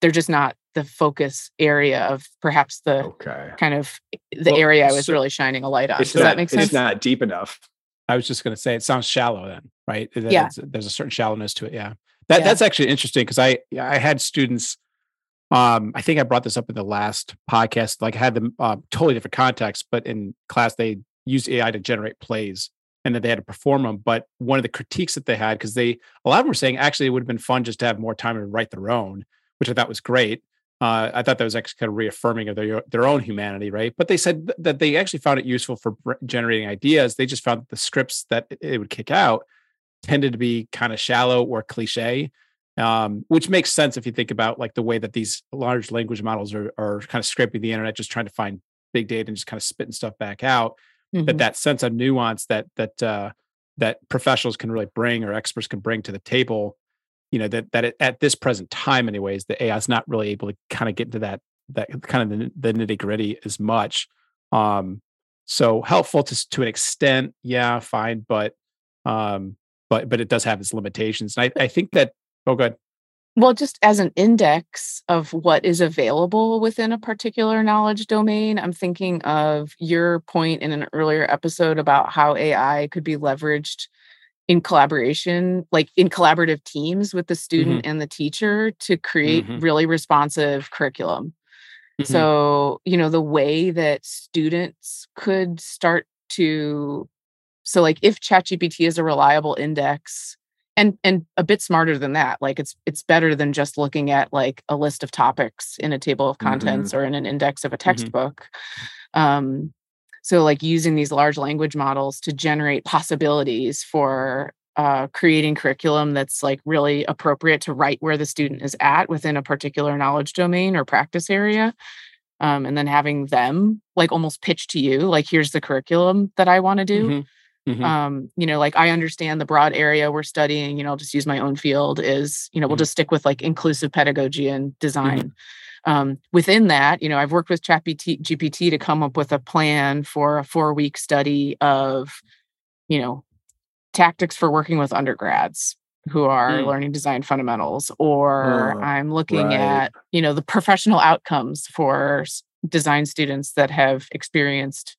they're just not the focus area of perhaps the okay. kind of the well, area I was so really shining a light on. Does not, that make sense? It's not deep enough. I was just going to say it sounds shallow then, right? Yeah. There's a certain shallowness to it. Yeah. That yeah. that's actually interesting because I I had students. Um, I think I brought this up in the last podcast. Like I had them uh, totally different context, but in class they used AI to generate plays and that they had to perform them. But one of the critiques that they had, because they a lot of them were saying actually it would have been fun just to have more time to write their own, which I thought was great. Uh, I thought that was actually kind of reaffirming of their their own humanity, right? But they said that they actually found it useful for generating ideas. They just found the scripts that it would kick out tended to be kind of shallow or cliche, um, which makes sense if you think about like the way that these large language models are are kind of scraping the internet, just trying to find big data and just kind of spitting stuff back out. Mm-hmm. But that sense of nuance that that uh, that professionals can really bring or experts can bring to the table you know that that it, at this present time anyways the ai is not really able to kind of get into that that kind of the, the nitty gritty as much um so helpful to to an extent yeah fine but um but but it does have its limitations and i i think that oh good well just as an index of what is available within a particular knowledge domain i'm thinking of your point in an earlier episode about how ai could be leveraged in collaboration, like in collaborative teams with the student mm-hmm. and the teacher to create mm-hmm. really responsive curriculum. Mm-hmm. So, you know, the way that students could start to so like if ChatGPT is a reliable index and and a bit smarter than that, like it's it's better than just looking at like a list of topics in a table of contents mm-hmm. or in an index of a mm-hmm. textbook. Um so, like using these large language models to generate possibilities for uh, creating curriculum that's like really appropriate to right where the student is at within a particular knowledge domain or practice area. Um, and then having them like almost pitch to you, like, here's the curriculum that I want to do. Mm-hmm. Mm-hmm. Um, you know, like I understand the broad area we're studying, you know, I'll just use my own field is, you know, we'll mm-hmm. just stick with like inclusive pedagogy and mm-hmm. design um, within that, you know, I've worked with ChatGPT GPT to come up with a plan for a four week study of, you know, tactics for working with undergrads who are mm. learning design fundamentals, or oh, I'm looking right. at, you know, the professional outcomes for design students that have experienced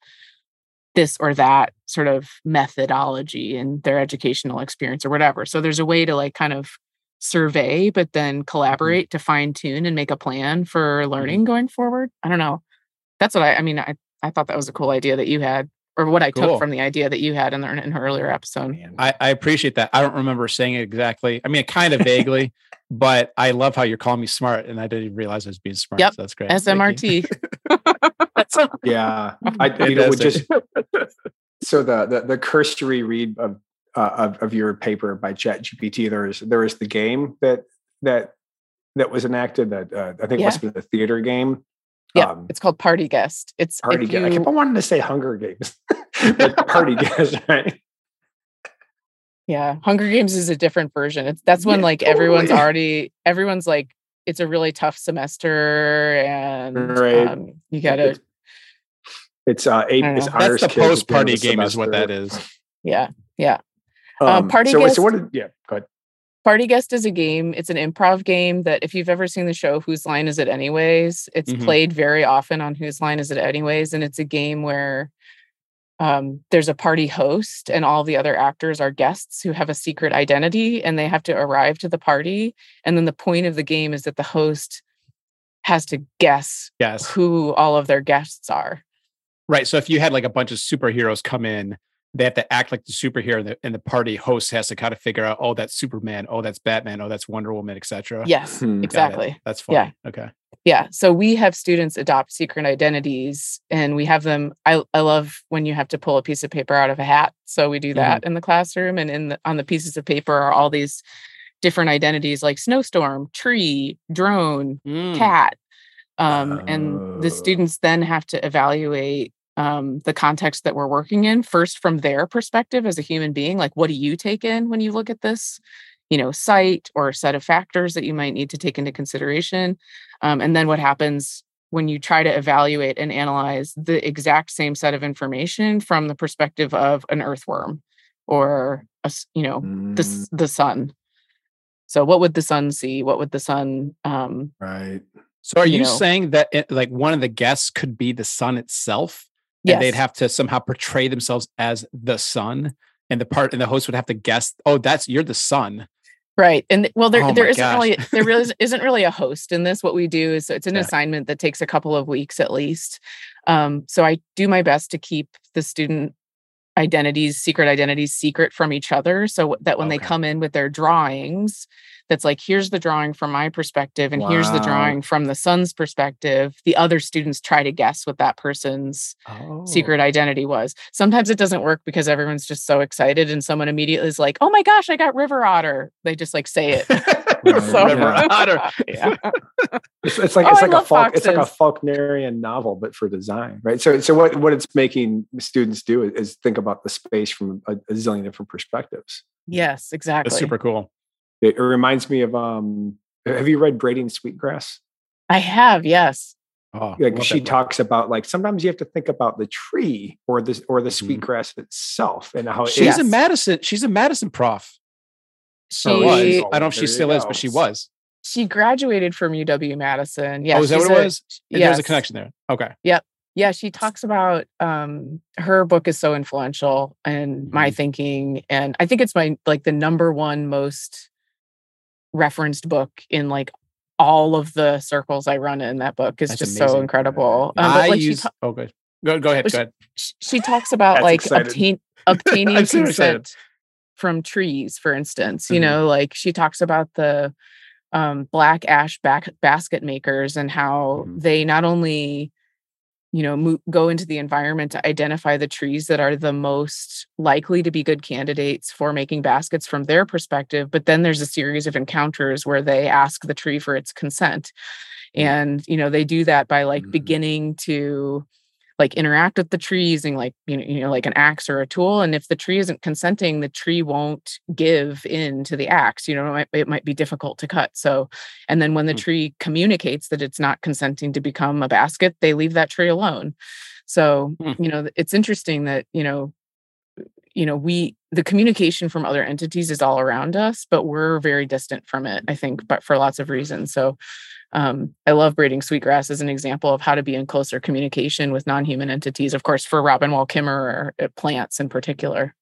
this or that sort of methodology in their educational experience or whatever. So there's a way to like kind of survey, but then mm-hmm. collaborate to fine tune and make a plan for mm-hmm. learning going forward. I don't know. That's what I, I mean, I, I thought that was a cool idea that you had or what I cool. took from the idea that you had in, the, in her earlier episode. I, I appreciate that. I don't remember saying it exactly. I mean, kind of vaguely, (laughs) but I love how you're calling me smart, and I didn't even realize I was being smart. Yep, so that's great. SMRT. (laughs) yeah, (laughs) I you know, just (laughs) so the, the the cursory read of uh, of, of your paper by ChatGPT. There is there is the game that that that was enacted that uh, I think yeah. must be the theater game. Yeah, um, it's called Party Guest. It's Party Guest. I keep on wanting to say Hunger Games, (laughs) but Party Guest, right? Yeah, Hunger Games is a different version. It's that's when yeah, like totally. everyone's already everyone's like it's a really tough semester and right. um, you got to. It's uh eight. It's that's the post party game is what that is. Yeah, yeah. Um, um, party so, guest, so what? Did, yeah, go ahead. Party guest is a game. It's an improv game that, if you've ever seen the show Whose Line Is It Anyways, it's mm-hmm. played very often on Whose Line Is It Anyways, and it's a game where um, there's a party host and all the other actors are guests who have a secret identity and they have to arrive to the party. And then the point of the game is that the host has to guess yes. who all of their guests are. Right. So if you had like a bunch of superheroes come in they have to act like the superhero and the, and the party host has to kind of figure out oh that's superman oh that's batman oh that's wonder woman etc yes hmm. exactly that's fine yeah okay yeah so we have students adopt secret identities and we have them i, I love when you have to pull a piece of paper out of a hat so we do that mm-hmm. in the classroom and in the, on the pieces of paper are all these different identities like snowstorm tree drone mm. cat um, and the students then have to evaluate um, the context that we're working in first from their perspective as a human being like what do you take in when you look at this you know site or set of factors that you might need to take into consideration? Um, and then what happens when you try to evaluate and analyze the exact same set of information from the perspective of an earthworm or a, you know mm. the, the sun? So what would the sun see? What would the sun um, right so are you, you know, saying that it, like one of the guests could be the sun itself Yes. And they'd have to somehow portray themselves as the sun. And the part and the host would have to guess, oh, that's you're the sun. Right. And well, there, oh there isn't gosh. really there really (laughs) isn't really a host in this. What we do is so it's an yeah. assignment that takes a couple of weeks at least. Um, so I do my best to keep the student identities, secret identities, secret from each other. So that when okay. they come in with their drawings, that's like here's the drawing from my perspective and wow. here's the drawing from the sun's perspective the other students try to guess what that person's oh. secret identity was. Sometimes it doesn't work because everyone's just so excited and someone immediately is like oh my gosh i got river otter. They just like say it. (laughs) (laughs) So, river (laughs) otter. yeah. it's, it's, like oh, it's like a folk, it's like a faulknerian novel but for design right? So so what what it's making students do is think about the space from a, a zillion different perspectives. Yes exactly. That's super cool it, it reminds me of um have you read Braiding Sweetgrass? I have, yes. Oh, like she talks about like sometimes you have to think about the tree or the or the mm-hmm. sweetgrass itself and how she's a Madison. She's a Madison prof. She was. I don't know if she still is, but she was. She graduated from UW Madison. Yeah. Oh, is that what it was? Yeah. There's a connection there. Okay. Yep. Yeah. She talks about um her book is so influential in mm-hmm. my thinking. And I think it's my like the number one most referenced book in like all of the circles I run in that book is That's just amazing. so incredible. Um, but like use, ta- oh, good. Go, go ahead. Go ahead. She, she talks about That's like obtain, (laughs) obtaining consent from trees, for instance. Mm-hmm. You know, like she talks about the um, black ash back, basket makers and how mm-hmm. they not only you know mo- go into the environment to identify the trees that are the most likely to be good candidates for making baskets from their perspective but then there's a series of encounters where they ask the tree for its consent mm. and you know they do that by like mm-hmm. beginning to like interact with the tree using like you know you know like an axe or a tool and if the tree isn't consenting the tree won't give in to the axe you know it might, it might be difficult to cut so and then when the mm. tree communicates that it's not consenting to become a basket they leave that tree alone so mm. you know it's interesting that you know you know we the communication from other entities is all around us but we're very distant from it i think but for lots of reasons so um, I love braiding sweetgrass as an example of how to be in closer communication with non-human entities. Of course, for Robin Wall Kimmerer, uh, plants in particular.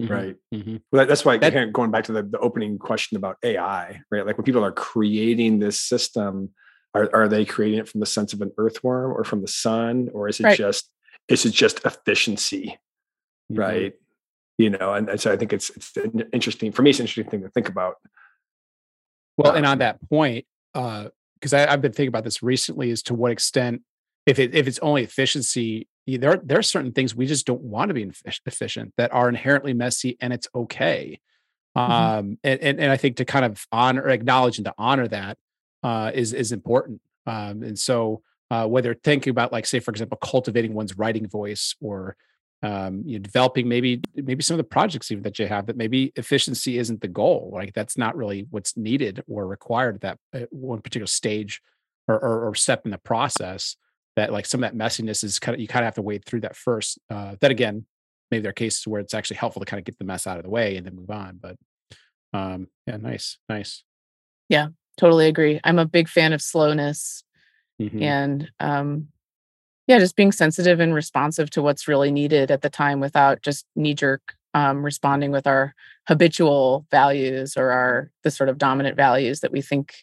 Mm-hmm. Right. Mm-hmm. Well, that's why that, going back to the, the opening question about AI, right? Like when people are creating this system, are, are they creating it from the sense of an earthworm or from the sun, or is it right. just is it just efficiency, mm-hmm. right? You know, and, and, so I think it's it's interesting for me. It's an interesting thing to think about. Well, um, and on that point, uh, because I've been thinking about this recently as to what extent if it if it's only efficiency there there are certain things we just don't want to be efficient that are inherently messy and it's okay mm-hmm. um and, and, and i think to kind of honor acknowledge and to honor that uh is is important um and so uh whether thinking about like say for example cultivating one's writing voice or um, you know, developing maybe maybe some of the projects even that you have that maybe efficiency isn't the goal. Like that's not really what's needed or required at that at one particular stage or, or, or, step in the process. That like some of that messiness is kind of you kind of have to wade through that first. Uh, that again, maybe there are cases where it's actually helpful to kind of get the mess out of the way and then move on. But um, yeah, nice, nice. Yeah, totally agree. I'm a big fan of slowness mm-hmm. and um, yeah just being sensitive and responsive to what's really needed at the time without just knee jerk um, responding with our habitual values or our the sort of dominant values that we think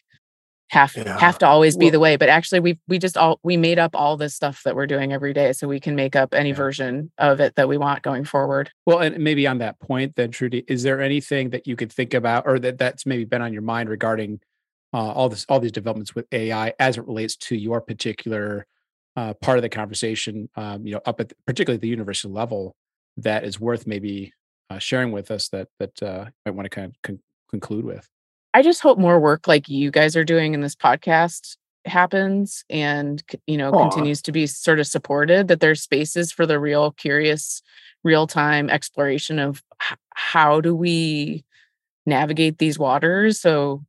have yeah. have to always be well, the way but actually we we just all we made up all this stuff that we're doing every day so we can make up any yeah. version of it that we want going forward well and maybe on that point then trudy is there anything that you could think about or that that's maybe been on your mind regarding uh, all this all these developments with ai as it relates to your particular uh, part of the conversation um, you know up at the, particularly the university level that is worth maybe uh, sharing with us that that uh, might want to kind of con- conclude with I just hope more work like you guys are doing in this podcast happens and you know Aww. continues to be sort of supported that there's spaces for the real curious real time exploration of h- how do we navigate these waters so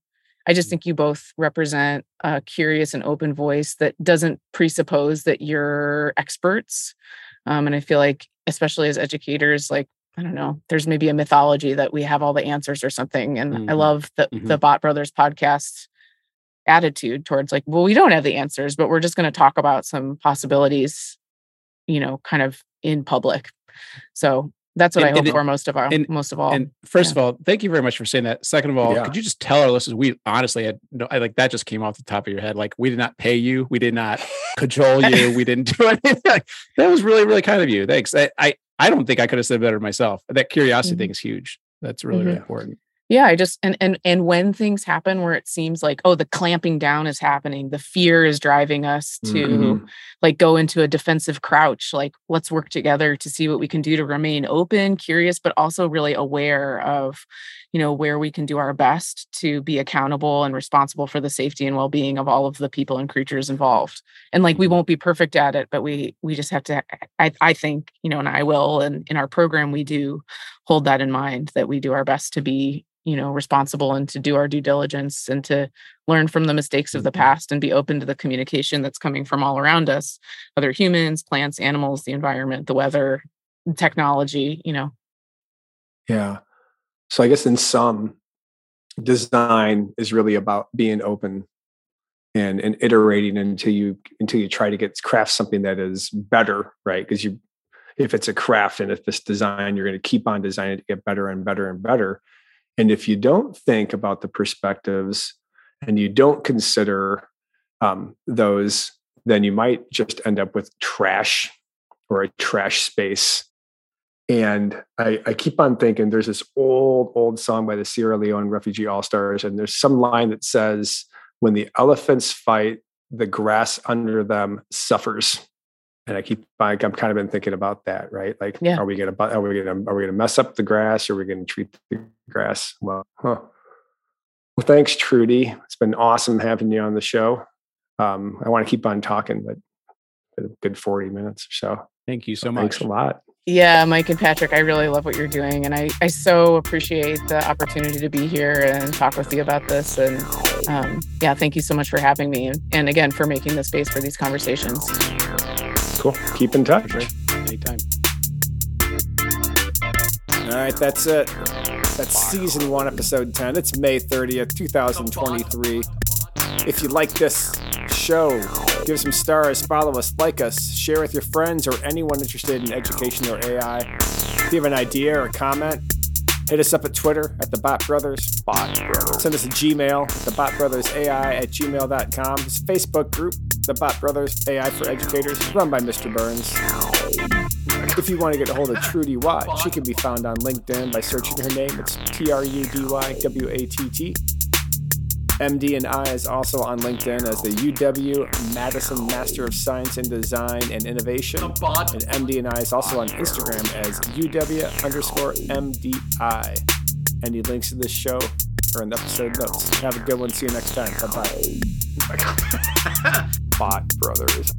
i just mm. think you both represent a curious and open voice that doesn't presuppose that you're experts um, and i feel like especially as educators like I don't know, there's maybe a mythology that we have all the answers or something. And mm-hmm. I love the mm-hmm. the Bot Brothers podcast attitude towards like, well, we don't have the answers, but we're just going to talk about some possibilities, you know, kind of in public. So that's what and, I hope for most of all. And, most of all. And first yeah. of all, thank you very much for saying that. Second of all, yeah. could you just tell our listeners we honestly had no, I like that just came off the top of your head. Like we did not pay you, we did not (laughs) cajole you, we didn't do (laughs) anything. that was really really kind of you. Thanks. I, I I don't think I could have said better myself. That curiosity mm-hmm. thing is huge. That's really, mm-hmm. really important yeah i just and and and when things happen where it seems like oh the clamping down is happening the fear is driving us to mm-hmm. like go into a defensive crouch like let's work together to see what we can do to remain open curious but also really aware of you know where we can do our best to be accountable and responsible for the safety and well-being of all of the people and creatures involved and like we mm-hmm. won't be perfect at it but we we just have to i i think you know and i will and in our program we do hold that in mind that we do our best to be you know responsible and to do our due diligence and to learn from the mistakes of the mm-hmm. past and be open to the communication that's coming from all around us other humans plants animals the environment the weather technology you know. Yeah. So i guess in some design is really about being open and and iterating until you until you try to get craft something that is better right? Because you if it's a craft and if this design you're going to keep on designing to get better and better and better and if you don't think about the perspectives and you don't consider um, those, then you might just end up with trash or a trash space. And I, I keep on thinking there's this old, old song by the Sierra Leone Refugee All Stars, and there's some line that says, When the elephants fight, the grass under them suffers and I keep like I'm kind of been thinking about that, right? Like, yeah. are we gonna are we gonna are we gonna mess up the grass? Or are we gonna treat the grass well? Huh. Well, thanks, Trudy. It's been awesome having you on the show. Um, I want to keep on talking, but a good 40 minutes or so. Thank you so, so much. Thanks a lot. Yeah, Mike and Patrick, I really love what you're doing. And I, I so appreciate the opportunity to be here and talk with you about this. And um, yeah, thank you so much for having me. And, and again, for making the space for these conversations. Cool. Keep in touch. Sure. Anytime. All right, that's it. That's season one, episode 10. It's May 30th, 2023. If you like this show, give some stars, follow us, like us, share with your friends or anyone interested in education or AI. If you have an idea or comment, hit us up at Twitter at the Bot Brothers. Bot Brothers. Send us a Gmail at the Bot Brothers AI at gmail.com. A Facebook group the Bot Brothers AI for Educators, run by Mr. Burns. If you want to get a hold of Trudy Watt, she can be found on LinkedIn by searching her name. It's T R U D Y W A T T. MD and I is also on LinkedIn as the UW Madison Master of Science in Design and Innovation. And MD and I is also on Instagram as UW underscore MDI. Any links to this show are in the episode notes. Have a good one. See you next time. Bye bye. (laughs) Bot Brothers.